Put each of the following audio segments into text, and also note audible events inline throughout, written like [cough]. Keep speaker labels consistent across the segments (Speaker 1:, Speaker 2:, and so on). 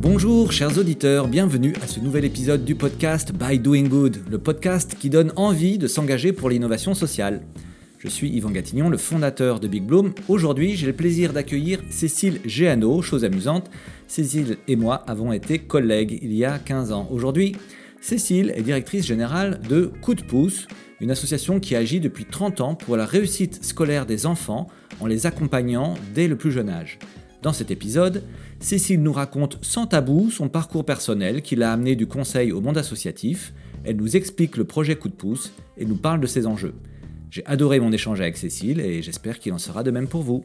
Speaker 1: Bonjour chers auditeurs, bienvenue à ce nouvel épisode du podcast By Doing Good, le podcast qui donne envie de s'engager pour l'innovation sociale. Je suis Yvan Gatignon, le fondateur de Big Bloom. Aujourd'hui, j'ai le plaisir d'accueillir Cécile Géano, chose amusante. Cécile et moi avons été collègues il y a 15 ans. Aujourd'hui, Cécile est directrice générale de Coup de pouce, une association qui agit depuis 30 ans pour la réussite scolaire des enfants en les accompagnant dès le plus jeune âge. Dans cet épisode, Cécile nous raconte sans tabou son parcours personnel qui l'a amené du conseil au monde associatif. Elle nous explique le projet Coup de pouce et nous parle de ses enjeux. J'ai adoré mon échange avec Cécile et j'espère qu'il en sera de même pour vous.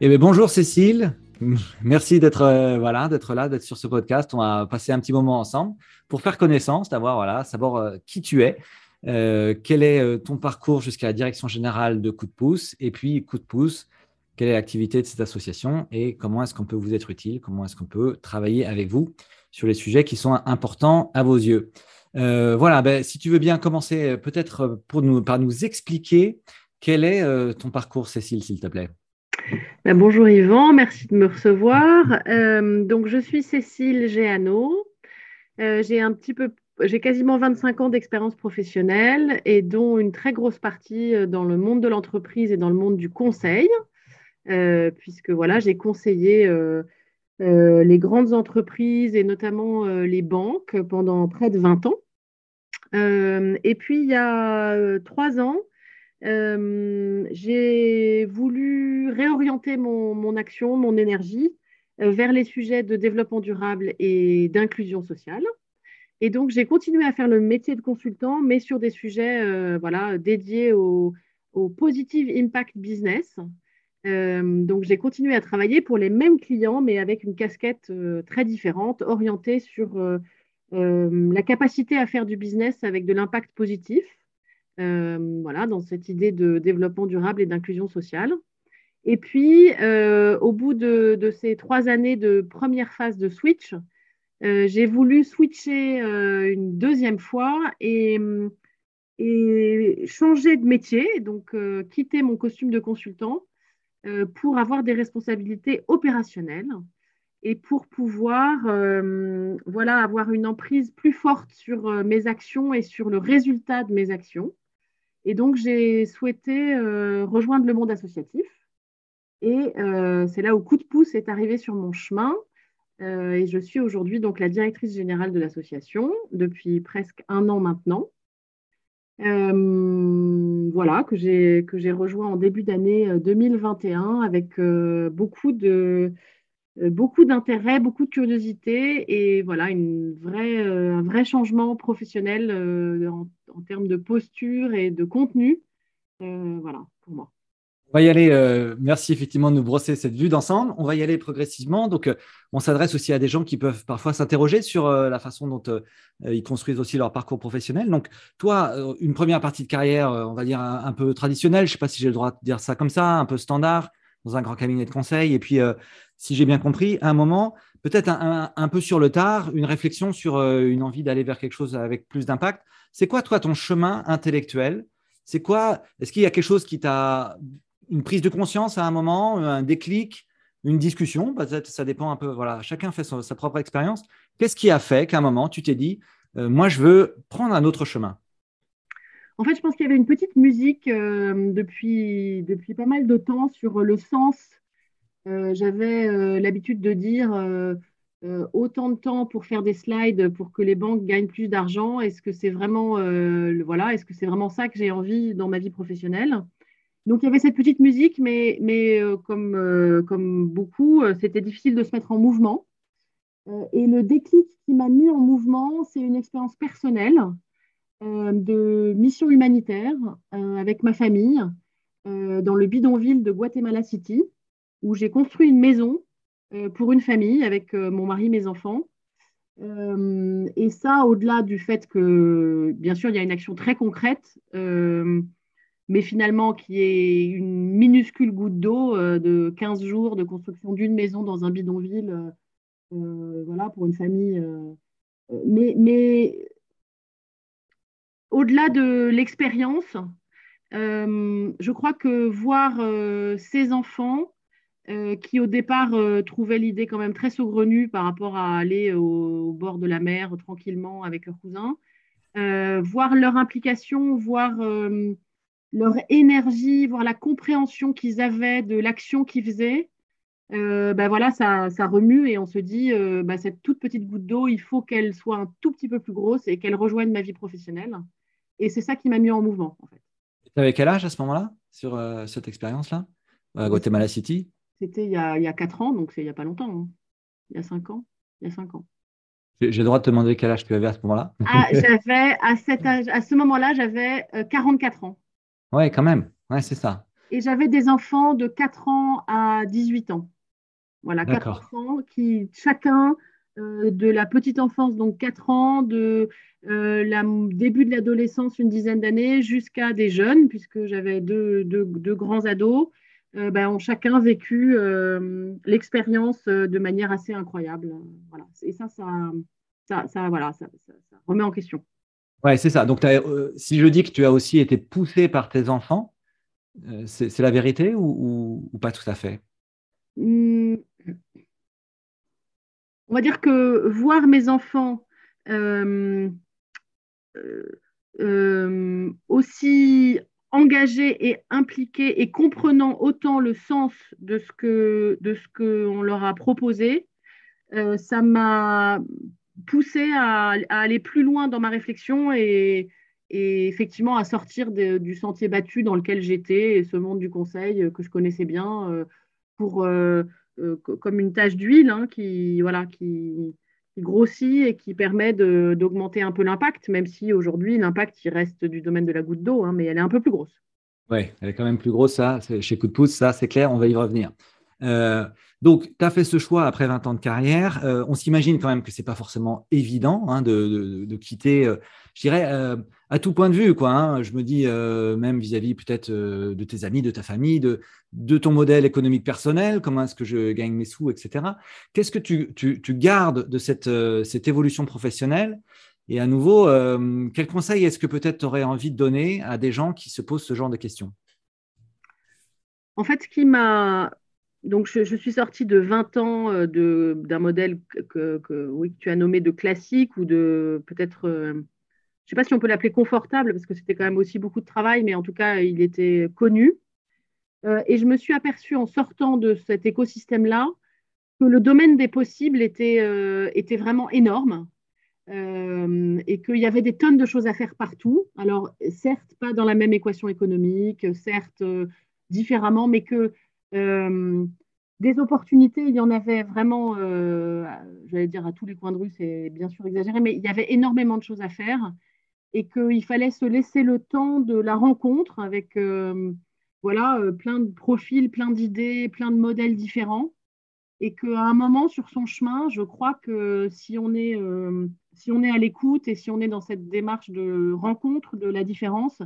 Speaker 1: Eh bien, bonjour Cécile, Merci d'être euh, voilà, d'être là, d'être sur ce podcast. On va passer un petit moment ensemble pour faire connaissance, d'avoir voilà, savoir euh, qui tu es, euh, quel est ton parcours jusqu'à la direction générale de Coup de pouce, et puis Coup de pouce, quelle est l'activité de cette association et comment est-ce qu'on peut vous être utile, comment est-ce qu'on peut travailler avec vous sur les sujets qui sont importants à vos yeux. voilà, ben, si tu veux bien commencer peut-être pour nous, par nous expliquer quel est ton parcours, Cécile, s'il te plaît.
Speaker 2: Ben, bonjour Yvan, merci de me recevoir. Euh, donc je suis Cécile Géano. Euh, j'ai un petit peu, j'ai quasiment 25 ans d'expérience professionnelle et dont une très grosse partie euh, dans le monde de l'entreprise et dans le monde du conseil, puisque voilà, j'ai conseillé les grandes entreprises et notamment les banques pendant près de 20 ans. et puis il y a trois ans, euh, j'ai voulu réorienter mon, action, mon énergie euh, vers les sujets de développement durable et d'inclusion sociale. Et donc, j'ai continué à faire le métier de consultant, mais sur des sujets euh, voilà, dédiés au, positive impact business. donc, j'ai continué à travailler pour les mêmes clients, mais avec une casquette très différente, orientée sur la capacité à faire du business avec de l'impact positif voilà, dans cette idée de développement durable et d'inclusion sociale. Et puis, euh, au bout de, ces trois années de première phase de switch, euh, j'ai voulu switcher une deuxième fois et, et, changer de métier, donc quitter mon costume de consultant pour avoir des responsabilités opérationnelles et pour pouvoir voilà, avoir une emprise plus forte sur mes actions et sur le résultat de mes actions. Et donc, j'ai souhaité euh, rejoindre le monde associatif. Et euh, c'est là où Coup de pouce est arrivé sur mon chemin. Euh, et je suis aujourd'hui donc la directrice générale de l'association depuis presque un an maintenant. voilà, que j'ai, que j'ai rejoint en début d'année 2021 avec beaucoup de, beaucoup d'intérêt, beaucoup de curiosité et voilà une vraie, un vrai changement professionnel en, en termes de posture et de contenu. Euh, voilà, pour moi.
Speaker 1: On va y aller. Euh, merci effectivement de nous brosser cette vue d'ensemble. On va y aller progressivement. Donc, euh, on s'adresse aussi à des gens qui peuvent parfois s'interroger sur la façon dont ils construisent aussi leur parcours professionnel. Donc, toi, une première partie de carrière, on va dire un, peu traditionnelle, je ne sais pas si j'ai le droit de dire ça comme ça, un peu standard, dans un grand cabinet de conseil. Et puis, si j'ai bien compris, à un moment, peut-être un, peu sur le tard, une réflexion sur une envie d'aller vers quelque chose avec plus d'impact. C'est quoi, toi, ton chemin intellectuel? C'est quoi Est-ce qu'il y a quelque chose qui t'a. Une prise de conscience à un moment, un déclic, une discussion? Peut-être ça dépend un peu. Chacun fait sa propre expérience. Qu'est-ce qui a fait qu'à un moment, tu t'es dit euh, moi, je veux prendre un autre chemin?
Speaker 2: En fait, je pense qu'il y avait une petite musique euh, depuis, pas mal de temps sur le sens. Euh, j'avais l'habitude de dire euh, autant de temps pour faire des slides pour que les banques gagnent plus d'argent Est-ce que c'est vraiment, euh, voilà, est-ce que vraiment ça que j'ai envie dans ma vie professionnelle? Donc il y avait cette petite musique, mais, euh, comme beaucoup, c'était difficile de se mettre en mouvement. et le déclic qui m'a mis en mouvement, c'est une expérience personnelle de mission humanitaire avec ma famille dans le bidonville de Guatemala City, où j'ai construit une maison euh, pour une famille avec euh, mon mari, mes enfants. Euh, et ça, au-delà du fait que, bien sûr, il y a une action très concrète, mais finalement qui est une minuscule goutte d'eau de 15 jours de construction d'une maison dans un bidonville, voilà, pour une famille. mais au-delà de l'expérience, je crois que voir ces enfants qui au départ trouvaient l'idée quand même très saugrenue par rapport à aller au, bord de la mer tranquillement avec leurs cousins, voir leur implication, voir leur énergie, voir la compréhension qu'ils avaient de l'action qu'ils faisaient, euh, ben voilà, ça, remue et on se dit, euh, ben cette toute petite goutte d'eau, il faut qu'elle soit un tout petit peu plus grosse et qu'elle rejoigne ma vie professionnelle. Et c'est ça qui m'a mis en mouvement, en fait.
Speaker 1: Tu avais quel âge à ce moment-là, sur euh, cette expérience-là, à Guatemala City?
Speaker 2: C'était il, y a, il y a 4 ans, donc c'est il n'y a pas longtemps. Hein. Il y a 5 ans. Il y a 5 ans.
Speaker 1: J'ai le droit de te demander quel âge tu avais à ce moment-là?
Speaker 2: Ah, J'avais, à, cet âge, à ce moment-là, j'avais 44 ans.
Speaker 1: Ouais, quand même. Ouais, c'est ça.
Speaker 2: Et j'avais des enfants de 4 ans à 18 ans. Voilà, 4 enfants qui, chacun euh, de la petite enfance, donc 4 ans, de euh, la début de l'adolescence, une dizaine d'années, jusqu'à des jeunes, puisque j'avais deux, grands ados, euh, ben, ont chacun vécu l'expérience de manière assez incroyable. Voilà. Et ça, ça, ça, voilà, ça, remet en question.
Speaker 1: Ouais, c'est ça. Donc, si je dis que tu as aussi été poussé par tes enfants, c'est la vérité ou, pas tout à fait?
Speaker 2: Hmm. On va dire que voir mes enfants euh, euh, euh, aussi engagés et impliqués et comprenant autant le sens de ce que de ce qu'on leur a proposé, ça m'a poussé à, aller plus loin dans ma réflexion et, effectivement à sortir du sentier battu dans lequel j'étais et ce monde du conseil que je connaissais bien pour, comme une tache d'huile hein, qui, voilà, qui, grossit et qui permet d'augmenter un peu l'impact, même si aujourd'hui l'impact reste du domaine de la goutte d'eau, hein, mais elle est un peu plus grosse.
Speaker 1: Oui, elle est quand même plus grosse, ça, chez Coup de pouce, ça c'est clair, on va y revenir. Euh, donc, tu as fait ce choix après 20 ans de carrière. Euh, on s'imagine quand même que ce n'est pas forcément évident hein, de, quitter, euh, je dirais, à tout point de vue. Quoi, hein. Je me dis, même vis-à-vis peut-être de tes amis, de ta famille, de, ton modèle économique personnel, comment est-ce que je gagne mes sous, etc. Qu'est-ce que tu, gardes de cette, cette, évolution professionnelle? Et à nouveau, quel conseil est-ce que peut-être tu aurais envie de donner à des gens qui se posent ce genre de questions?
Speaker 2: En fait, ce qui m'a donc, je, suis sortie de 20 ans euh, d'un modèle que, tu as nommé de classique ou de peut-être, euh, je ne sais pas si on peut l'appeler confortable, parce que c'était quand même aussi beaucoup de travail, mais en tout cas, il était connu. Euh, et je me suis aperçue en sortant de cet écosystème-là que le domaine des possibles était, était vraiment énorme et qu'il y avait des tonnes de choses à faire partout. Alors, certes, pas dans la même équation économique, certes, différemment, mais que euh, des opportunités, il y en avait vraiment, euh, j'allais dire à tous les coins de rue, c'est bien sûr exagéré, mais il y avait énormément de choses à faire et qu'il fallait se laisser le temps de la rencontre avec euh, voilà, plein de profils, plein d'idées, plein de modèles différents. Et qu'à un moment sur son chemin, je crois que si on est, si on est à l'écoute et si on est dans cette démarche de rencontre de la différence,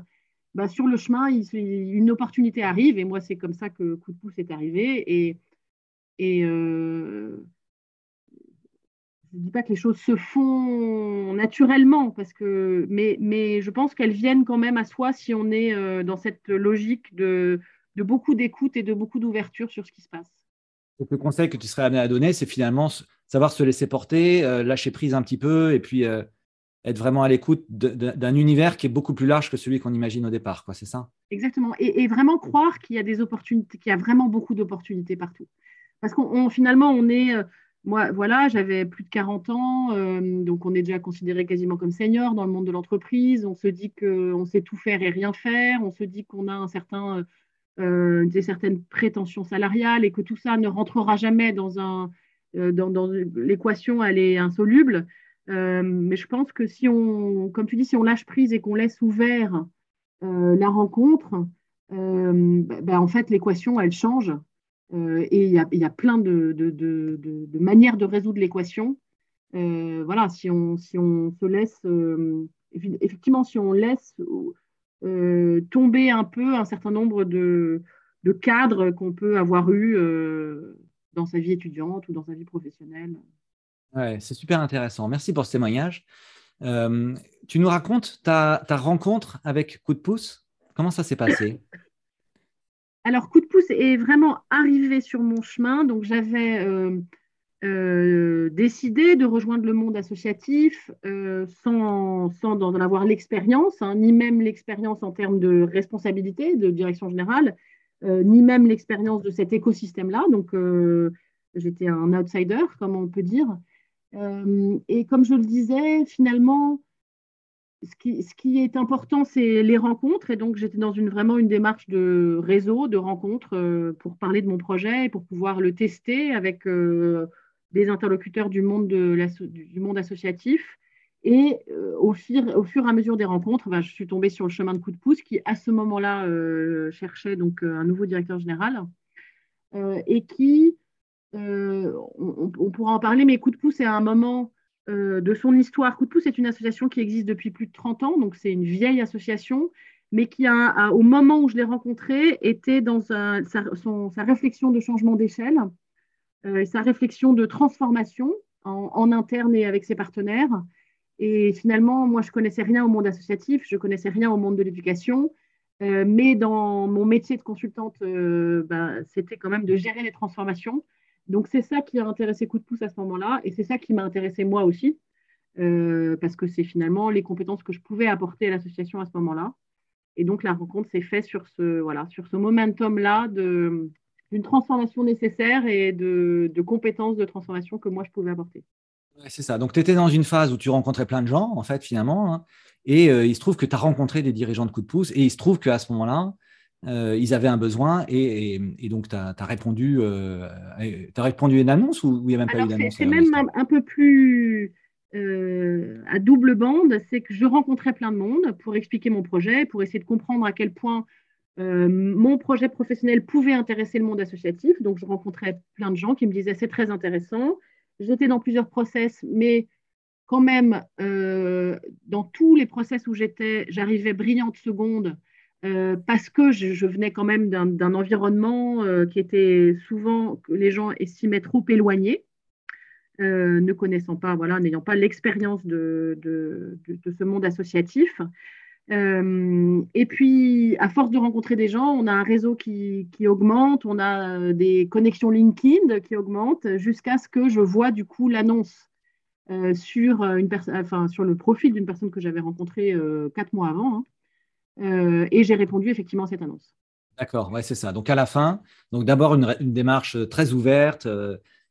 Speaker 2: bah, sur le chemin, une opportunité arrive. Et moi, c'est comme ça que Coup de pouce est arrivé. Et, euh, je ne dis pas que les choses se font naturellement, parce que, mais, mais je pense qu'elles viennent quand même à soi si on est euh, dans cette logique de, de beaucoup d'écoute et de beaucoup d'ouverture sur ce qui se passe.
Speaker 1: le conseil que tu serais amené à donner, c'est finalement savoir se laisser porter, euh, lâcher prise un petit peu et puis être vraiment à l'écoute d'un univers qui est beaucoup plus large que celui qu'on imagine au départ, quoi, c'est ça?
Speaker 2: Exactement. Et, vraiment croire qu'il y a des opportunités, qu'il y a vraiment beaucoup d'opportunités partout. Parce qu'on finalement, on est, euh, moi, voilà, j'avais plus de 40 ans, euh, donc on est déjà considéré quasiment comme senior dans le monde de l'entreprise. On se dit qu'on sait tout faire et rien faire. On se dit qu'on a un certain, euh, des certaines prétentions salariales et que tout ça ne rentrera jamais dans un, dans, l'équation, elle est insoluble. Euh, mais je pense que si on, comme tu dis, si on lâche prise et qu'on laisse ouvert euh, la rencontre, euh, bah, bah, en fait, l'équation, elle change. Et il y a, plein de, manières de résoudre l'équation. voilà, si on, si on se laisse, effectivement, si on laisse tomber un peu un certain nombre de, cadres qu'on peut avoir eu dans sa vie étudiante ou dans sa vie professionnelle
Speaker 1: c'est super intéressant. Merci pour ce témoignage. tu nous racontes ta, ta, rencontre avec Coup de pouce? Comment ça s'est passé?
Speaker 2: Alors, Coup de pouce est vraiment arrivé sur mon chemin. Donc, j'avais euh, décidé de rejoindre le monde associatif euh, sans, en avoir l'expérience, hein, ni même l'expérience en termes de responsabilité, de direction générale, euh, ni même l'expérience de cet écosystème-là. Donc, j'étais un outsider, comme on peut dire. et comme je le disais, finalement, ce qui, est important, c'est les rencontres. Et donc, j'étais dans une, vraiment une démarche de réseau, de rencontres pour parler de mon projet et pour pouvoir le tester avec des interlocuteurs du monde, du monde associatif. Et euh, au, fur, au fur et à mesure des rencontres, ben, je suis tombée sur le chemin de coup de pouce qui, à ce moment-là, euh, cherchait donc euh, un nouveau directeur général et qui, on, pourra en parler, mais coup de pouce est un moment de son histoire. Coup de pouce est une association qui existe depuis plus de 30 ans, donc c'est une vieille association, mais qui, a, au moment où je l'ai rencontrée, était dans sa, réflexion de changement d'échelle euh, sa réflexion de transformation en, interne et avec ses partenaires. Et finalement, moi, je connaissais rien au monde associatif, je connaissais rien au monde de l'éducation, euh, mais dans mon métier de consultante, euh, bah, c'était quand même de gérer les transformations. Donc, c'est ça qui a intéressé Coup de pouce à ce moment-là, et c'est ça qui m'a intéressé moi aussi, parce que c'est finalement les compétences que je pouvais apporter à l'association à ce moment-là. Et donc, la rencontre s'est faite sur ce, voilà, ce momentum-là de, d'une transformation nécessaire et de, compétences de transformation que moi je pouvais apporter.
Speaker 1: c'est ça. Donc, tu étais dans une phase où tu rencontrais plein de gens, en fait, finalement. Hein. et euh, il se trouve que tu as rencontré des dirigeants de coup de pouce. Et il se trouve qu'à ce moment-là, euh, ils avaient un besoin. Et, donc, tu as, répondu, euh, as répondu à une annonce ou il n'y a même pas eu d'annonce
Speaker 2: C'est même un, peu plus à double bande. C'est que je rencontrais plein de monde pour expliquer mon projet, pour essayer de comprendre à quel point euh, mon projet professionnel pouvait intéresser le monde associatif, donc je rencontrais plein de gens qui me disaient c'est très intéressant. J'étais dans plusieurs process, mais quand même, euh, dans tous les process où j'étais, j'arrivais brillante seconde euh, parce que je, venais quand même d'un environnement qui était souvent que les gens estimaient trop éloigné, ne connaissant pas, voilà, n'ayant pas l'expérience de, ce monde associatif. Euh, et puis, à force de rencontrer des gens, on a un réseau qui, augmente, on a euh, des connexions LinkedIn qui augmentent, jusqu'à ce que je vois du coup l'annonce euh, sur, enfin, sur le profil d'une personne que j'avais rencontrée quatre mois avant. Hein. Et j'ai répondu effectivement à cette annonce.
Speaker 1: D'accord, ouais, c'est ça. Donc à la fin, donc d'abord une, une, démarche très ouverte,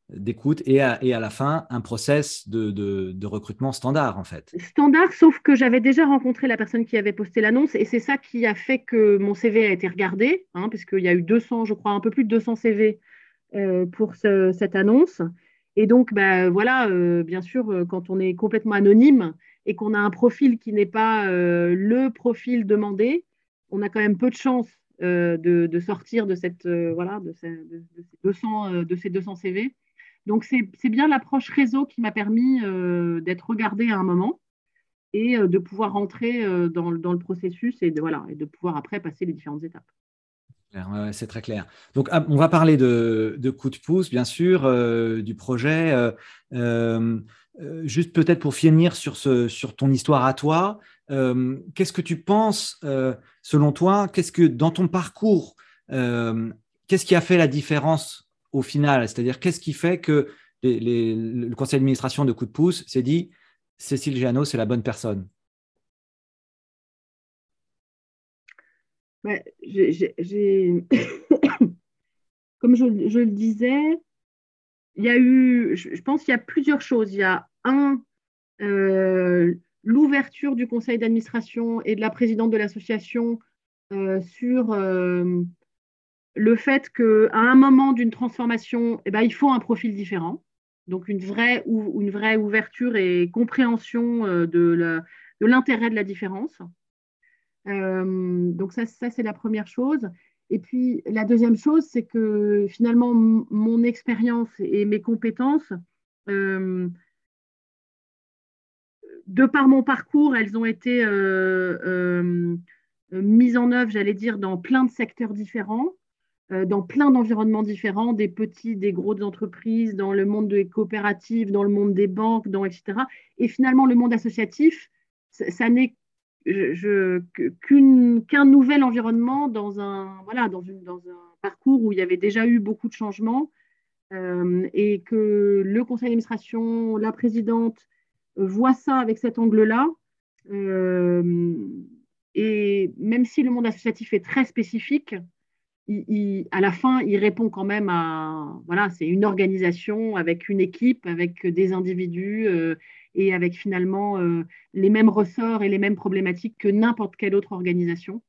Speaker 1: d'écoute et à, et à, la fin un process de, de, recrutement standard en fait.
Speaker 2: Standard, sauf que j'avais déjà rencontré la personne qui avait posté l'annonce et c'est ça qui a fait que mon CV a été regardé, hein, puisqu'il y a eu 200, je crois, un peu plus de 200 CV euh, pour cette annonce. Et donc, bah, voilà, euh, bien sûr, euh, quand on est complètement anonyme et qu'on a un profil qui n'est pas le profil demandé, on a quand même peu de chances de, sortir de, cette, voilà, de, ces, de, ces 200, de ces 200 CV. Donc, c'est bien l'approche réseau qui m'a permis euh, d'être regardée à un moment et euh, de pouvoir rentrer euh, dans, le processus et de, voilà, et de pouvoir après passer les différentes étapes.
Speaker 1: C'est très clair. Donc, ah, on va parler de, coup de pouce, bien sûr, du projet. juste peut-être pour finir sur ton histoire à toi, qu'est-ce que tu penses, selon toi, qu'est-ce que dans ton parcours, qu'est-ce qui a fait la différence au final? C'est-à-dire, qu'est-ce qui fait que le conseil d'administration de Coup de pouce s'est dit Cécile Géano, c'est la bonne personne? [coughs]
Speaker 2: Comme je, le disais, il y a eu, je, pense qu'il y a plusieurs choses. Il y a un, euh, l'ouverture du conseil d'administration et de la présidente de l'association euh, sur euh, le fait qu'à un moment d'une transformation, eh ben, il faut un profil différent. Donc une vraie, ou, une vraie ouverture et compréhension de l'intérêt de, la différence. Euh, donc ça, ça c'est la première chose. Et puis la deuxième chose, c'est que finalement, mon expérience et mes compétences, euh, de par mon parcours, elles ont été mises en œuvre, j'allais dire, dans plein de secteurs différents. dans plein d'environnements différents, des petits, des grosses entreprises, dans le monde des coopératives, dans le monde des banques, dans, etc. Et finalement, le monde associatif, ça, n'est qu'un nouvel environnement dans un, voilà, dans, une, dans, un parcours où il y avait déjà eu beaucoup de changements euh, et que le conseil d'administration, la présidente voit ça avec cet angle-là. Euh, et même si le monde associatif est très spécifique, à la fin, il répond quand même à, voilà, c'est une organisation avec une équipe, avec des individus euh, et avec finalement euh, les mêmes ressorts et les mêmes problématiques que n'importe quelle autre organisation.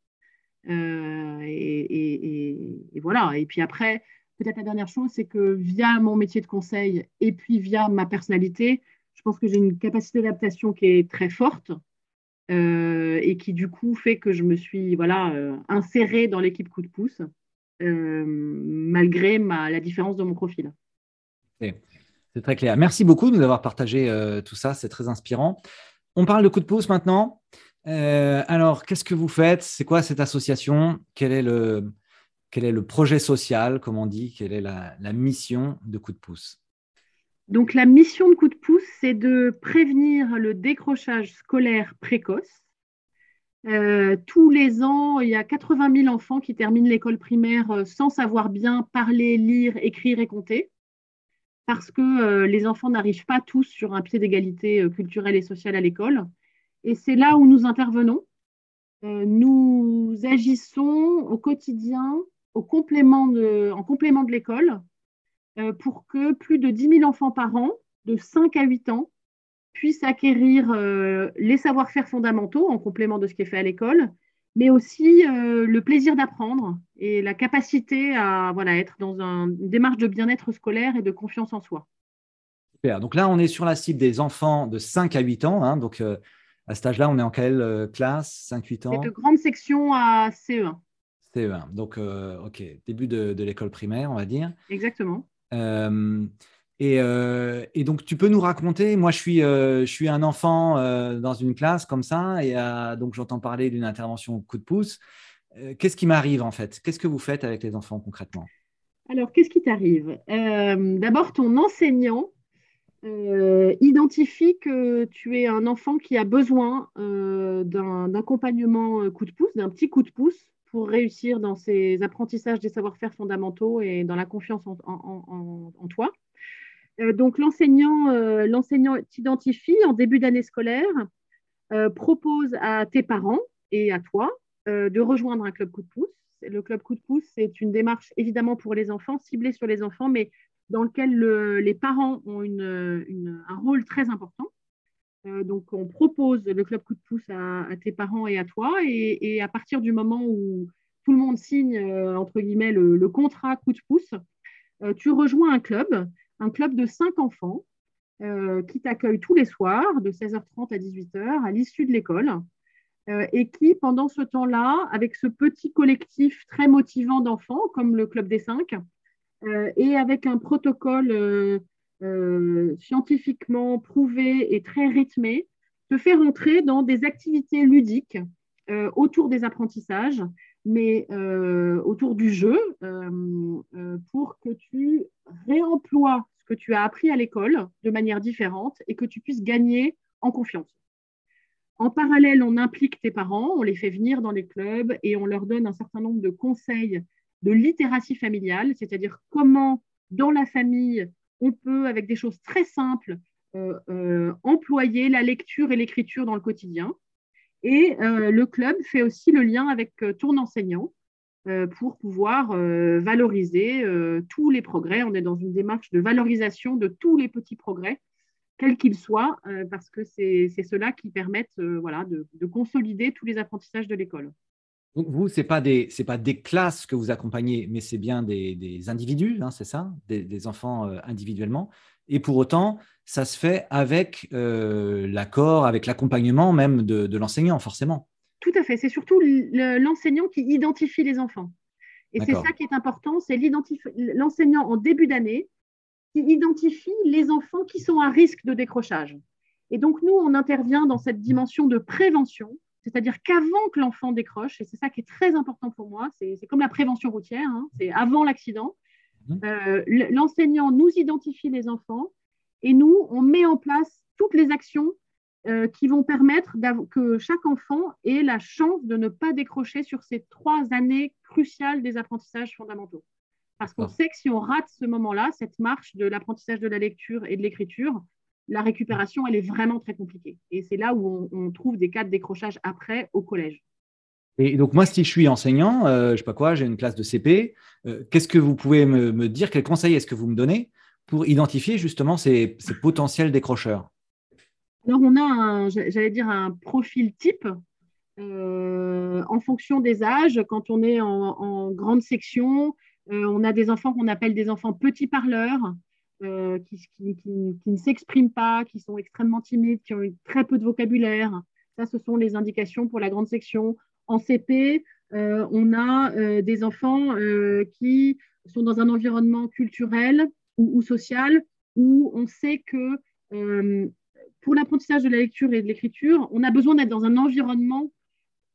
Speaker 2: Euh, et, voilà. Et puis après, peut-être la dernière chose, c'est que via mon métier de conseil et puis via ma personnalité, je pense que j'ai une capacité d'adaptation qui est très forte. et qui du coup fait que je me suis voilà insérée dans l'équipe coup de pouce euh, malgré la différence de mon profil.
Speaker 1: C'est très clair. Merci beaucoup de nous avoir partagé euh, tout ça, c'est très inspirant. On parle de coup de pouce maintenant. Euh, alors, qu'est-ce que vous faites? C'est quoi cette association? Quel est, le, quel est le projet social, comme on dit? Quelle est la, la mission de coup de pouce?
Speaker 2: Donc la mission de coup de pouce, c'est de prévenir le décrochage scolaire précoce euh, tous les ans, il y a 80 000 enfants qui terminent l'école primaire euh, sans savoir bien parler, lire, écrire et compter, parce que euh, les enfants n'arrivent pas tous sur un pied d'égalité culturelle et sociale à l'école. Et c'est là où nous intervenons. nous agissons au quotidien en complément de l'école pour que plus de 10 000 enfants par an, de 5 à 8 ans, puissent acquérir euh, les savoir-faire fondamentaux en complément de ce qui est fait à l'école, mais aussi euh, le plaisir d'apprendre et la capacité à voilà, être dans une démarche de bien-être scolaire et de confiance en soi.
Speaker 1: Super. Donc là, on est sur la cible des enfants de 5 à 8 ans. Hein. donc euh, à cet âge-là, on est en quelle classe? 5-8 ans?
Speaker 2: C'est de grande section à CE1.
Speaker 1: CE1. Donc, OK, début de, de l'école primaire, on va dire.
Speaker 2: Exactement.
Speaker 1: Euh, et, donc, tu peux nous raconter, moi je suis, euh, je suis un enfant euh, dans une classe comme ça, et donc j'entends parler d'une intervention coup de pouce. Qu'est-ce qui m'arrive en fait? Qu'est-ce que vous faites avec les enfants concrètement?
Speaker 2: Alors, qu'est-ce qui t'arrive? D'abord, ton enseignant identifie que tu es un enfant qui a besoin d'un accompagnement coup de pouce, d'un petit coup de pouce pour réussir dans ses apprentissages des savoir-faire fondamentaux et dans la confiance en toi. Euh, donc l'enseignant euh, l'enseignant t'identifie en début d'année scolaire, euh, propose à tes parents et à toi de rejoindre un club coup de pouce. Le club coup de pouce, c'est une démarche évidemment pour les enfants, ciblée sur les enfants, mais dans lequel les parents ont un rôle très important. donc, on propose le club coup de pouce à, tes parents et à toi. Et, à partir du moment où tout le monde signe, entre guillemets, le, le, contrat coup de pouce, tu rejoins un club un club de cinq enfants euh, qui t'accueille tous les soirs de 16h30 à 18h à l'issue de l'école euh, et qui, pendant ce temps-là, avec ce petit collectif très motivant d'enfants, comme le Club des cinq, euh, et avec un protocole scientifiquement prouvé et très rythmé, te fait rentrer dans des activités ludiques autour des apprentissages mais euh, autour du jeu, euh, euh, pour que tu réemploies ce que tu as appris à l'école de manière différente et que tu puisses gagner en confiance. En parallèle, on implique tes parents, on les fait venir dans les clubs et on leur donne un certain nombre de conseils de littératie familiale, c'est-à-dire comment dans la famille on peut, avec des choses très simples, employer la lecture et l'écriture dans le quotidien. Et euh, le club fait aussi le lien avec euh, ton enseignant euh, pour pouvoir valoriser tous les progrès. On est dans une démarche de valorisation de tous les petits progrès, quels qu'ils soient, parce que c'est cela qui permettent voilà, de, consolider tous les apprentissages de l'école.
Speaker 1: Donc vous, ce n'est pas, des, pas des classes que vous accompagnez, mais c'est bien des, individus, hein, c'est ça? Des, enfants individuellement. Et pour autant, ça se fait avec euh, l'accord, avec l'accompagnement même de, l'enseignant, forcément.
Speaker 2: Tout à fait. C'est surtout l'enseignant qui identifie les enfants. Et c'est ça qui est important, c'est l'enseignant en début d'année qui identifie les enfants qui sont à risque de décrochage. Et donc, nous, on intervient dans cette dimension de prévention c'est-à-dire qu'avant que l'enfant décroche, et c'est ça qui est très important pour moi, c'est comme la prévention routière, hein, c'est avant l'accident. Euh, l'enseignant nous identifie les enfants et nous, on met en place toutes les actions euh, qui vont permettre que chaque enfant ait la chance de ne pas décrocher sur ces trois années cruciales des apprentissages fondamentaux. Parce qu'on sait que si on rate ce moment-là, cette marche de l'apprentissage de la lecture et de l'écriture, la récupération, elle est vraiment très compliquée. Et c'est là où on, trouve des cas de décrochage après au collège.
Speaker 1: Et donc, moi, si je suis enseignant, euh, je sais pas quoi, j'ai une classe de CP, euh, qu'est-ce que vous pouvez me, dire? Quels conseils est-ce que vous me donnez pour identifier justement ces potentiels décrocheurs?
Speaker 2: Alors, on a, j'allais dire, un profil type euh, en fonction des âges. Quand on est en, grande section, euh, on a des enfants qu'on appelle des enfants petits parleurs, euh, qui, ne s'expriment pas, qui sont extrêmement timides, qui ont très peu de vocabulaire. Ça, ce sont les indications pour la grande section. En CP, on a des enfants qui sont dans un environnement culturel ou, social où on sait que pour l'apprentissage de la lecture et de l'écriture, on a besoin d'être dans un environnement,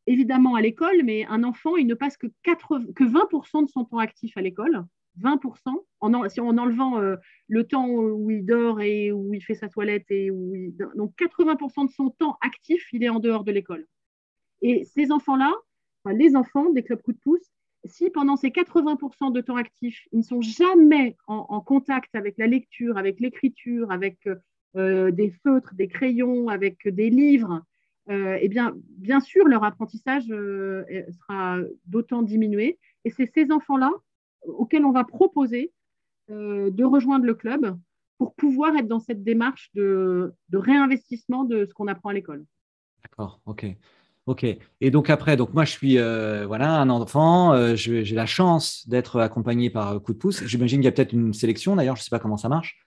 Speaker 2: évidemment à l'école, mais un enfant, il ne passe que, 20% de son temps actif à l'école. 20%, en, en enlevant euh, le temps où il dort et où il fait sa toilette. Et donc 80% de son temps actif, il est en dehors de l'école. Et ces enfants-là, les enfants des clubs coup de pouce, si pendant ces 80% de temps actif, ils ne sont jamais en, contact avec la lecture, avec l'écriture, avec euh, euh, des feutres, des crayons, avec des livres, euh, eh bien, bien sûr, leur apprentissage sera d'autant diminué. Et c'est ces enfants-là auxquels on va proposer de rejoindre le club pour pouvoir être dans cette démarche de, réinvestissement de ce qu'on apprend à l'école.
Speaker 1: D'accord, ok. Ok. Et donc après, donc moi je suis voilà un enfant, j'ai la chance d'être accompagné par Coup de pouce. J'imagine qu'il y a peut-être une sélection. D'ailleurs, je ne sais pas comment ça marche.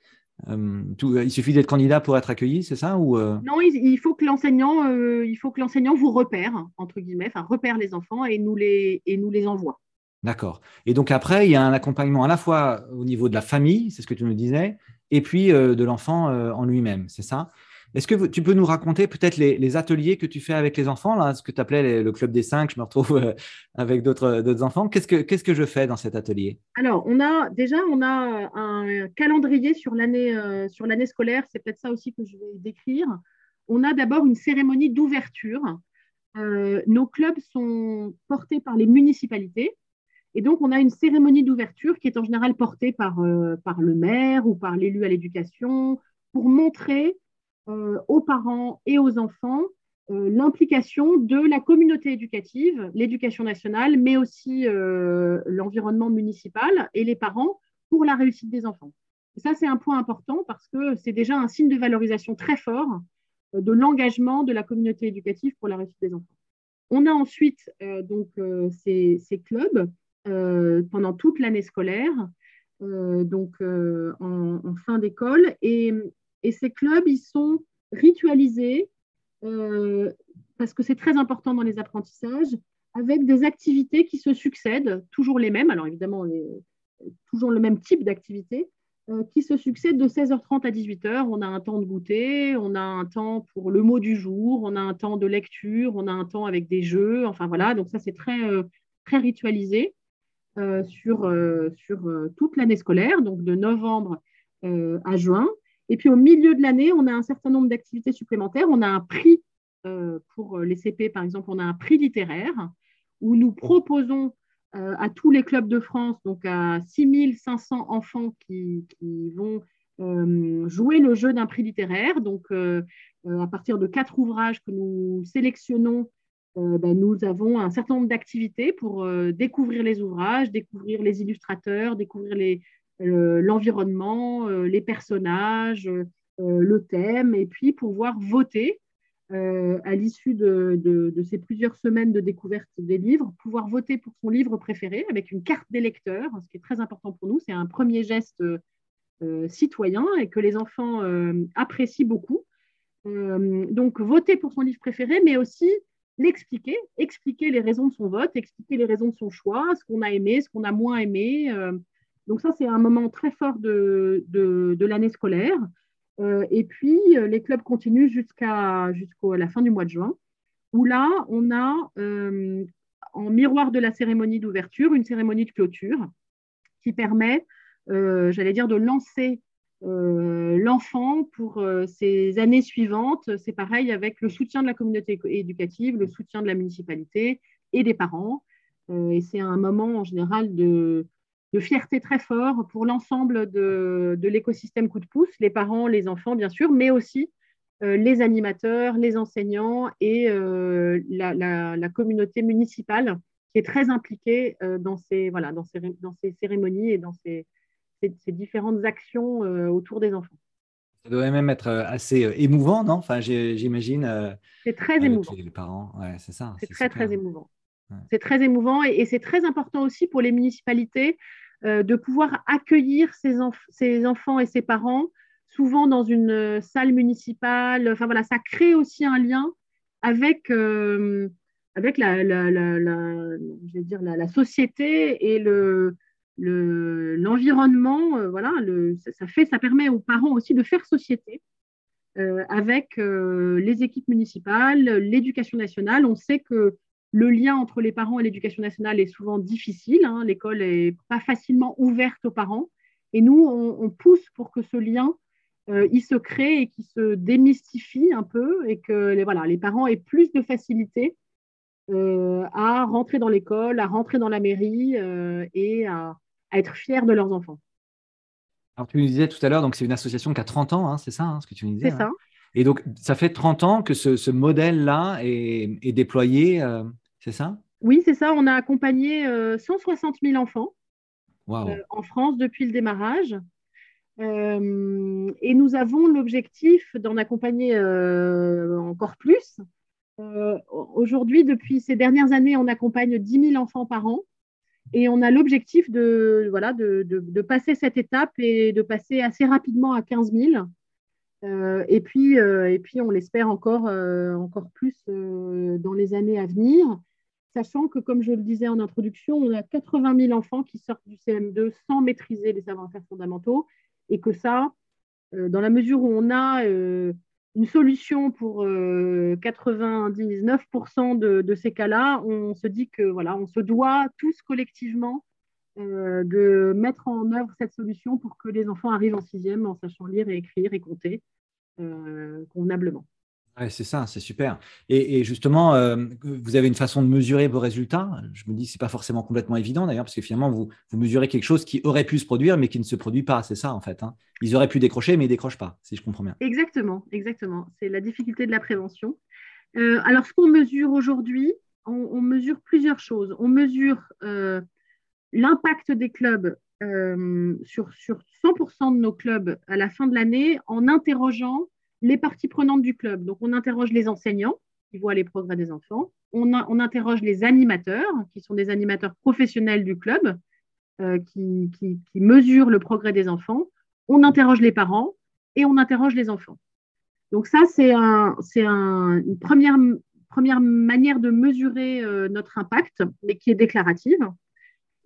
Speaker 1: Euh, il suffit d'être candidat pour être accueilli, c'est ça ou euh?
Speaker 2: Non, il, faut que l'enseignant, euh, il faut que l'enseignant vous repère entre guillemets, enfin repère les enfants et nous les et nous les envoie.
Speaker 1: D'accord. Et donc après, il y a un accompagnement à la fois au niveau de la famille, c'est ce que tu nous disais, et puis de l'enfant en lui-même, c'est ça? Est-ce que tu peux nous raconter peut-être les, ateliers que tu fais avec les enfants, là, ce que tu appelais le club des cinq, je me retrouve euh, avec d'autres enfants. Qu'est-ce que, qu'est-ce que je fais dans cet atelier?
Speaker 2: Alors, on a déjà on a un calendrier sur l'année, euh, scolaire, c'est peut-être ça aussi que je vais décrire. On a d'abord une cérémonie d'ouverture. Euh, nos clubs sont portés par les municipalités. Et donc, on a une cérémonie d'ouverture qui est en général portée par, par le maire ou par l'élu à l'éducation pour montrer euh, aux parents et aux enfants euh, l'implication de la communauté éducative, l'éducation nationale, mais aussi euh, l'environnement municipal et les parents pour la réussite des enfants. ça, c'est un point important parce que c'est déjà un signe de valorisation très fort de l'engagement de la communauté éducative pour la réussite des enfants. On a ensuite donc ces, clubs pendant toute l'année scolaire, donc en, en, fin d'école, et et ces clubs, ils sont ritualisés euh, parce que c'est très important dans les apprentissages, avec des activités qui se succèdent, toujours les mêmes, alors évidemment, toujours le même type d'activité, euh, qui se succèdent de 16h30 à 18h. On a un temps de goûter, on a un temps pour le mot du jour, on a un temps de lecture, on a un temps avec des jeux, enfin voilà, donc ça c'est très, euh, très ritualisé sur, sur toute l'année scolaire, donc de novembre à juin. Et puis au milieu de l'année, on a un certain nombre d'activités supplémentaires. On a un prix euh, pour les CP, par exemple, on a un prix littéraire où nous proposons euh, à tous les clubs de France, donc à 6500 enfants qui, vont euh, jouer le jeu d'un prix littéraire. Donc à partir de quatre ouvrages que nous sélectionnons, ben, nous avons un certain nombre d'activités pour découvrir les ouvrages, découvrir les illustrateurs, découvrir les, l'environnement, euh, les personnages, euh, le thème, et puis pouvoir voter euh, à l'issue de, ces plusieurs semaines de découverte des livres, pouvoir voter pour son livre préféré avec une carte des lecteurs, ce qui est très important pour nous. C'est un premier geste citoyen et que les enfants apprécient beaucoup. donc, voter pour son livre préféré, mais aussi l'expliquer, expliquer les raisons de son vote, expliquer les raisons de son choix, ce qu'on a aimé, ce qu'on a moins aimé. Donc ça, c'est un moment très fort de, l'année scolaire. Euh, et puis, euh, les clubs continuent jusqu'à la fin du mois de juin, où là, on a en miroir de la cérémonie d'ouverture, une cérémonie de clôture qui permet, j'allais dire, de lancer l'enfant pour ces années suivantes. C'est pareil avec le soutien de la communauté éducative, le soutien de la municipalité et des parents. et c'est un moment en général de, de fierté très fort pour l'ensemble de, l'écosystème coup de pouce, les parents, les enfants bien sûr, mais aussi euh, les animateurs, les enseignants et euh, la, communauté municipale qui est très impliquée euh, dans, ces, voilà, dans, ces, dans ces cérémonies et dans ces, ces, différentes actions autour des enfants.
Speaker 1: Ça doit même être assez émouvant, non? Enfin, j'imagine.
Speaker 2: c'est très émouvant.
Speaker 1: Les parents, ouais, c'est ça.
Speaker 2: C'est très, très émouvant. C'est très émouvant et, c'est très important aussi pour les municipalités de pouvoir accueillir ces, enfants et ces parents, souvent dans une euh, salle municipale. Enfin voilà, ça crée aussi un lien avec, euh, avec la, dire la, société et le, l'environnement. voilà, ça, fait, ça permet aux parents aussi de faire société. avec les équipes municipales, l'éducation nationale. On sait que le lien entre les parents et l'éducation nationale est souvent difficile. Hein. L'école n'est pas facilement ouverte aux parents. Et nous, on, pousse pour que ce lien, euh, il se crée et qu'il se démystifie un peu et que les, voilà, les parents aient plus de facilité euh, à rentrer dans l'école, à rentrer dans la mairie euh, et à, être fiers de leurs enfants.
Speaker 1: Alors, tu nous disais tout à l'heure, donc c'est une association qui a 30 ans, hein, c'est ça hein, ce que tu nous disais
Speaker 2: C'est ça.
Speaker 1: Et donc, ça fait 30 ans que ce, modèle-là est, déployé c'est ça?
Speaker 2: Oui, c'est ça. On a accompagné 160 euh, 000 enfants
Speaker 1: euh,
Speaker 2: en France depuis le démarrage. Euh, et nous avons l'objectif d'en accompagner encore plus. Aujourd'hui, depuis ces dernières années, on accompagne 10 000 enfants par an. Et on a l'objectif de, voilà, de, de, passer cette étape et de passer assez rapidement à 15 000. et, puis, et puis, on l'espère encore, encore plus dans les années à venir sachant que, comme je le disais en introduction, on a 80 000 enfants qui sortent du CM2 sans maîtriser les savoir-faire fondamentaux, et que ça, euh, dans la mesure où on a euh, une solution pour 99% euh, de, ces cas-là, on se dit que voilà, on se doit tous collectivement de mettre en œuvre cette solution pour que les enfants arrivent en sixième en sachant lire et écrire et compter convenablement
Speaker 1: c'est ça, c'est super. Et, justement, euh, vous avez une façon de mesurer vos résultats? Je me dis, c'est pas forcément complètement évident d'ailleurs, parce que finalement, vous, mesurez quelque chose qui aurait pu se produire, mais qui ne se produit pas. C'est ça, en fait. Hein. Ils auraient pu décrocher, mais ils décrochent pas, si je comprends bien.
Speaker 2: Exactement, exactement. C'est la difficulté de la prévention. Euh, alors, ce qu'on mesure aujourd'hui, on, mesure plusieurs choses. On mesure euh, l'impact des clubs sur, sur 100% de nos clubs à la fin de l'année en interrogeant les parties prenantes du club. Donc, on interroge les enseignants qui voient les progrès des enfants. On, interroge les animateurs, qui sont des animateurs professionnels du club, euh, qui, mesurent le progrès des enfants. On interroge les parents et on interroge les enfants. Donc ça, c'est une première, manière de mesurer euh, notre impact, mais qui est déclarative.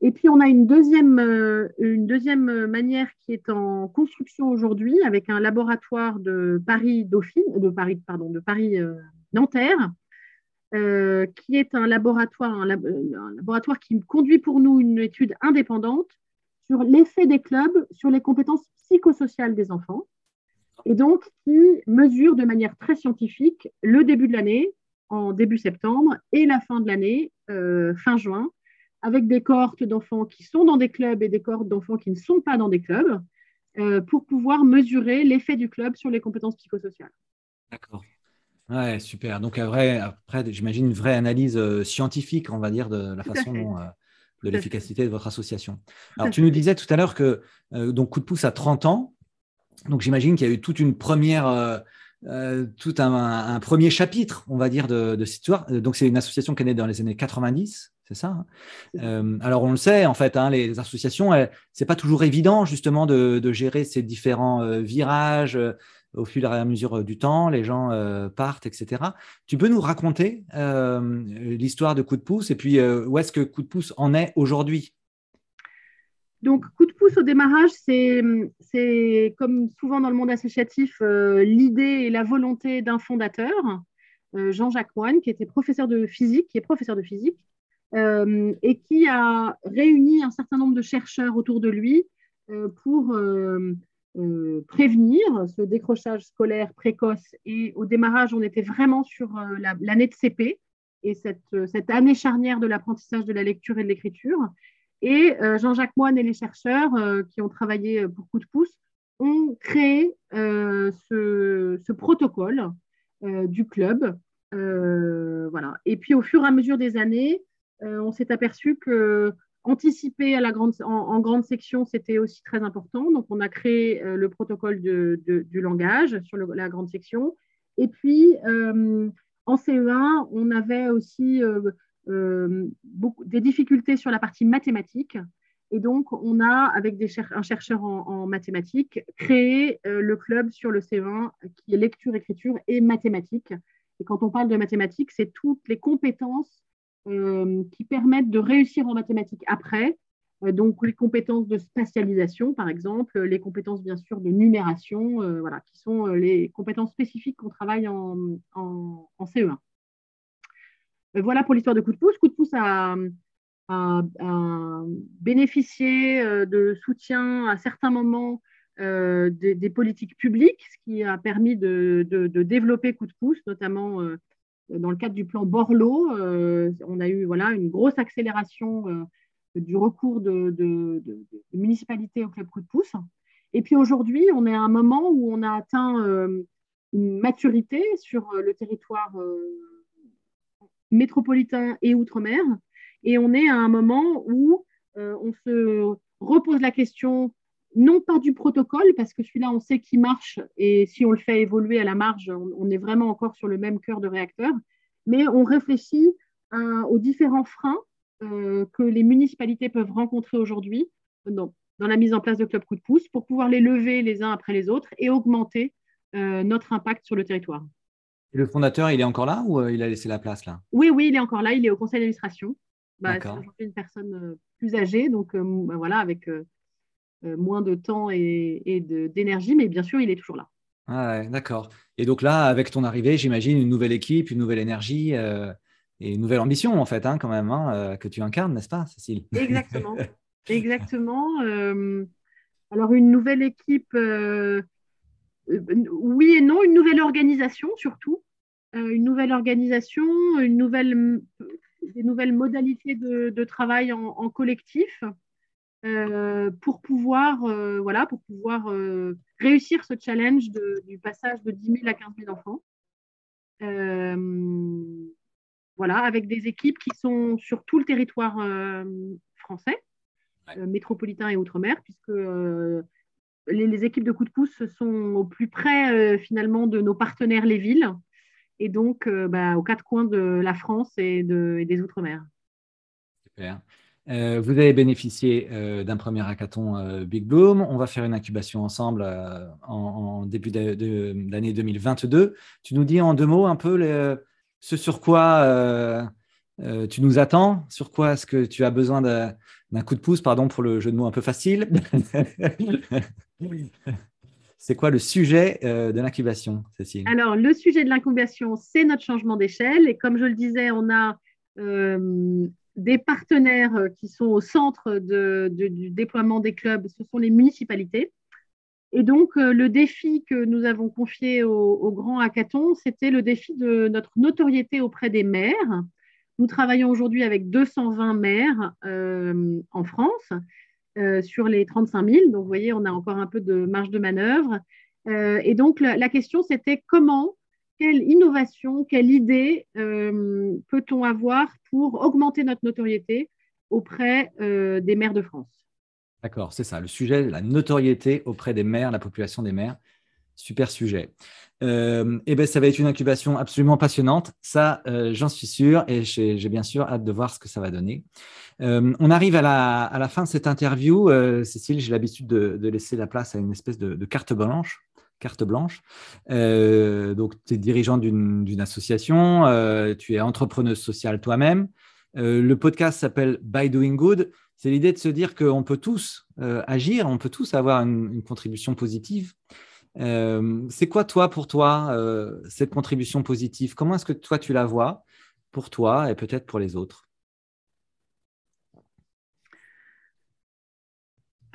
Speaker 2: Et puis, on a une deuxième, euh, une deuxième manière qui est en construction aujourd'hui avec un laboratoire de Paris Dauphine, de Paris, pardon, de Paris euh, Nanterre, euh, qui est un laboratoire, un, laboratoire qui conduit pour nous une étude indépendante sur l'effet des clubs sur les compétences psychosociales des enfants, et donc qui mesure de manière très scientifique le début de l'année, en début septembre, et la fin de l'année, fin juin, avec des cohortes d'enfants qui sont dans des clubs et des cohortes d'enfants qui ne sont pas dans des clubs, euh, pour pouvoir mesurer l'effet du club sur les compétences psychosociales.
Speaker 1: D'accord. Ouais, super. Donc, après, j'imagine une vraie analyse euh, scientifique, on va dire, de la façon dont, euh, de l'efficacité de votre association. Alors, tu nous disais tout à l'heure que donc Coup de pouce a 30 ans. Donc, j'imagine qu'il y a eu toute une première, tout un, premier chapitre, on va dire, de, de cette histoire. Donc, c'est une association qui est née dans les années 90. C'est ça. Hein. Euh, alors on le sait, en fait, hein, les associations, c'est pas toujours évident justement de, gérer ces différents euh, virages euh, au fur et à mesure du temps. Les gens partent, etc. Tu peux nous raconter l'histoire de Coup de pouce et puis où est-ce que Coup de pouce en est aujourd'hui?
Speaker 2: Donc, coup de pouce au démarrage, c'est comme souvent dans le monde associatif, l'idée et la volonté d'un fondateur Jean-Jacques Moine, qui était professeur de physique, qui est professeur de physique, et qui a réuni un certain nombre de chercheurs autour de lui pour prévenir ce décrochage scolaire précoce. Et au démarrage, on était vraiment sur l'année de CP et cette année charnière de l'apprentissage de la lecture et de l'écriture. Et Jean-Jacques Moine et les chercheurs qui ont travaillé pour Coup de pouce ont créé euh, ce, protocole euh, du club. Euh, voilà. Et puis au fur et à mesure des années, on s'est aperçu que anticiper à la grande, en, grande section, c'était aussi très important. Donc, on a créé le protocole du langage sur la grande section. Et puis, en CE1, on avait aussi beaucoup, des difficultés sur la partie mathématique. Et donc, on a, avec un chercheur en, mathématiques, créé euh, le club sur le C1 qui est lecture, écriture et mathématiques. Et quand on parle de mathématiques, c'est toutes les compétences euh, qui permettent de réussir en mathématiques après. Euh, donc, les compétences de spatialisation, par exemple, les compétences, bien sûr, de numération, voilà, qui sont les compétences spécifiques qu'on travaille en, en CE1. Voilà pour l'histoire de Coup de pouce. Coup de pouce a bénéficié euh, de soutien à certains moments euh, des, politiques publiques, ce qui a permis de, développer Coup de pouce, notamment euh, dans le cadre du plan Borloo. on a eu voilà, une grosse accélération du recours de, municipalités au club Coup de pouce. Et puis aujourd'hui, on est à un moment où on a atteint une maturité sur le territoire métropolitain et outre-mer et on est à un moment où euh, on se repose la question, non pas du protocole, parce que celui-là, on sait qu'il marche, et si on le fait évoluer à la marge, on, est vraiment encore sur le même cœur de réacteur, mais on réfléchit aux différents freins euh, que les municipalités peuvent rencontrer aujourd'hui dans, la mise en place de clubs coup de pouce pour pouvoir les lever les uns après les autres et augmenter euh, notre impact sur le territoire.
Speaker 1: Le fondateur, il est encore là ou il a laissé la place là?
Speaker 2: Oui, oui, il est encore là. Il est au conseil d'administration. Bah, c'est une personne euh, plus âgée, donc euh, bah, voilà, avec euh, moins de temps et, d'énergie, mais bien sûr, il est toujours là.
Speaker 1: Ah d'accord. Et donc là, avec ton arrivée, j'imagine une nouvelle équipe, une nouvelle énergie et une nouvelle ambition, en fait, hein, quand même, hein, que tu incarnes, n'est-ce pas, Cécile?
Speaker 2: Exactement. [laughs] Exactement. alors, une nouvelle équipe, oui et non, une nouvelle organisation surtout. une nouvelle organisation, une nouvelle des nouvelles modalités de, travail en, collectif euh, pour pouvoir, euh, voilà, pour pouvoir euh, réussir ce challenge du passage de 10 000 à 15 000 enfants. voilà, avec des équipes qui sont sur tout le territoire français, métropolitain et outre-mer, puisque les, équipes de coup de pouce sont au plus près finalement de nos partenaires les villes et donc euh, bah, aux quatre coins de la France et, des Outre-mer.
Speaker 1: Super. Euh, vous avez bénéficié euh, d'un premier hackathon Big Bloom. On va faire une incubation ensemble en, début d'année 2022. Tu nous dis en deux mots un peu ce sur quoi tu nous attends, sur quoi est-ce que tu as besoin d'un coup de pouce, pardon pour le jeu de mots un peu facile? [laughs] C'est quoi le sujet euh, de l'incubation, Cécile?
Speaker 2: Alors, le sujet de l'incubation, c'est notre changement d'échelle. Et comme je le disais, on a euh, des partenaires euh, qui sont au centre du déploiement des clubs, ce sont les municipalités. Et donc, le défi que nous avons confié au, grand hackathon, c'était le défi de notre notoriété auprès des maires. Nous travaillons aujourd'hui avec 220 maires en France euh, sur les 35 000. Donc, vous voyez, on a encore un peu de marge de manœuvre. Euh, et donc, la, question, c'était comment, quelle innovation, quelle idée euh, peut-on avoir pour augmenter notre notoriété auprès des maires de France?
Speaker 1: D'accord, c'est ça, le sujet, la notoriété auprès des maires, la population des maires. Super sujet. Euh, eh ben, ça va être une incubation absolument passionnante. Ça, euh, j'en suis sûr. Et j'ai bien sûr hâte de voir ce que ça va donner. Euh, on arrive à la, à la, fin de cette interview. Cécile, j'ai l'habitude de, laisser la place à une espèce de, carte blanche. Carte blanche. donc, tu es dirigeant d'une association. tu es entrepreneuse sociale toi-même. le podcast s'appelle By Doing Good. C'est l'idée de se dire qu'on peut tous agir, on peut tous avoir une contribution positive. C'est quoi, toi, pour toi, cette contribution positive? Comment est-ce que toi, tu la vois pour toi et peut-être pour les autres?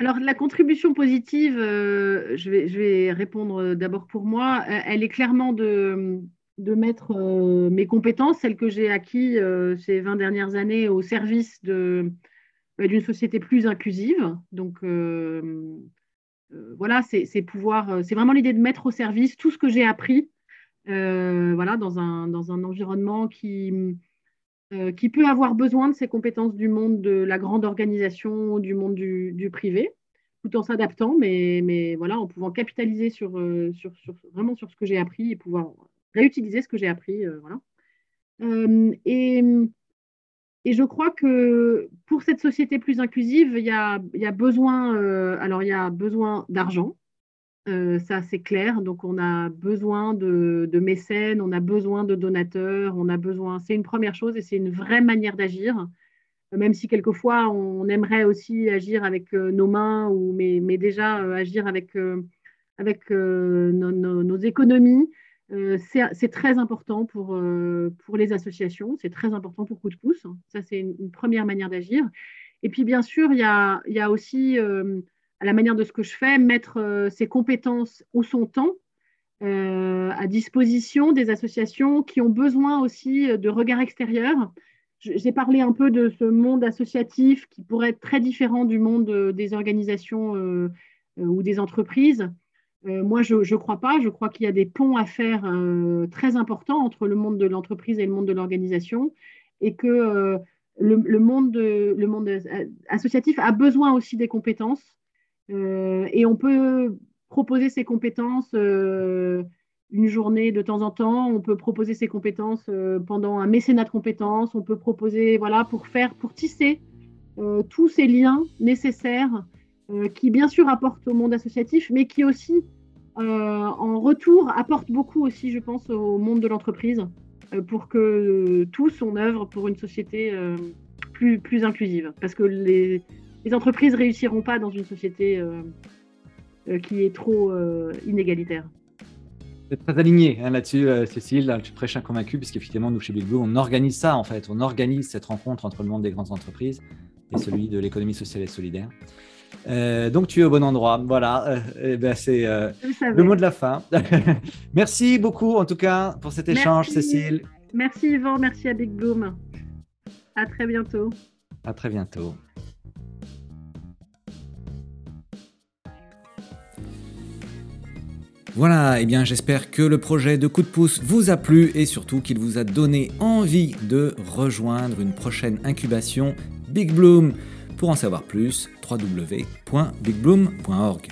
Speaker 2: Alors, la contribution positive, euh, je, vais, répondre d'abord pour moi. Euh, elle est clairement de, mettre euh, mes compétences, celles que j'ai acquises ces 20 dernières années, au service d'une société plus inclusive. Donc, voilà, c'est pouvoir, c'est vraiment l'idée de mettre au service tout ce que j'ai appris voilà, dans, un, environnement qui, euh, peut avoir besoin de ces compétences du monde de la grande organisation, du monde du, privé, tout en s'adaptant, mais, voilà, en pouvant capitaliser sur, euh, vraiment sur ce que j'ai appris et pouvoir réutiliser ce que j'ai appris. Euh, voilà. Et, je crois que pour cette société plus inclusive, il y a, besoin, a besoin d'argent, euh, ça, c'est clair. Donc, on a besoin de, mécènes, on a besoin de donateurs, on a besoin. C'est une première chose et c'est une vraie manière d'agir. Même si quelquefois on aimerait aussi agir avec euh, nos mains, ou, mais, déjà euh, agir avec, avec nos, économies, c'est très important pour, pour les associations, c'est très important pour Coup de pouce. Ça, c'est une, première manière d'agir. Et puis, bien sûr, il y a, y a aussi à la manière de ce que je fais, mettre euh, ses compétences ou son temps euh, à disposition des associations qui ont besoin aussi de regard extérieur. J'ai parlé un peu de ce monde associatif qui pourrait être très différent du monde euh, des organisations ou des entreprises. Moi, je ne crois pas. Je crois qu'il y a des ponts à faire très importants entre le monde de l'entreprise et le monde de l'organisation et que le, monde le monde associatif a besoin aussi des compétences euh, et on peut proposer ses compétences euh, une journée de temps en temps, on peut proposer ses compétences euh, pendant un mécénat de compétences, on peut proposer, voilà, pour faire, pour tisser tous ces liens nécessaires qui, bien sûr, apportent au monde associatif, mais qui aussi, en retour, apportent beaucoup aussi, je pense, au monde de l'entreprise pour que tous on œuvre pour une société plus, plus inclusive. Parce que les, les entreprises réussiront pas dans une société euh, euh, qui est trop euh, inégalitaire.
Speaker 1: Très aligné hein, là-dessus, Cécile. Tu prêches un convaincu, puisqu'effectivement, nous, chez Big Blue, on organise ça, en fait. On organise cette rencontre entre le monde des grandes entreprises et celui de l'économie sociale et solidaire. Donc, tu es au bon endroit. Voilà, eh ben, c'est le mot de la fin. [laughs] merci beaucoup, en tout cas, pour cet échange, Cécile.
Speaker 2: Merci, Yvan. Merci à Big Bloom. À très bientôt.
Speaker 1: À très bientôt. Voilà, et eh bien j'espère que le projet de coup de pouce vous a plu et surtout qu'il vous a donné envie de rejoindre une prochaine incubation Big Bloom. Pour en savoir plus, www.bigbloom.org.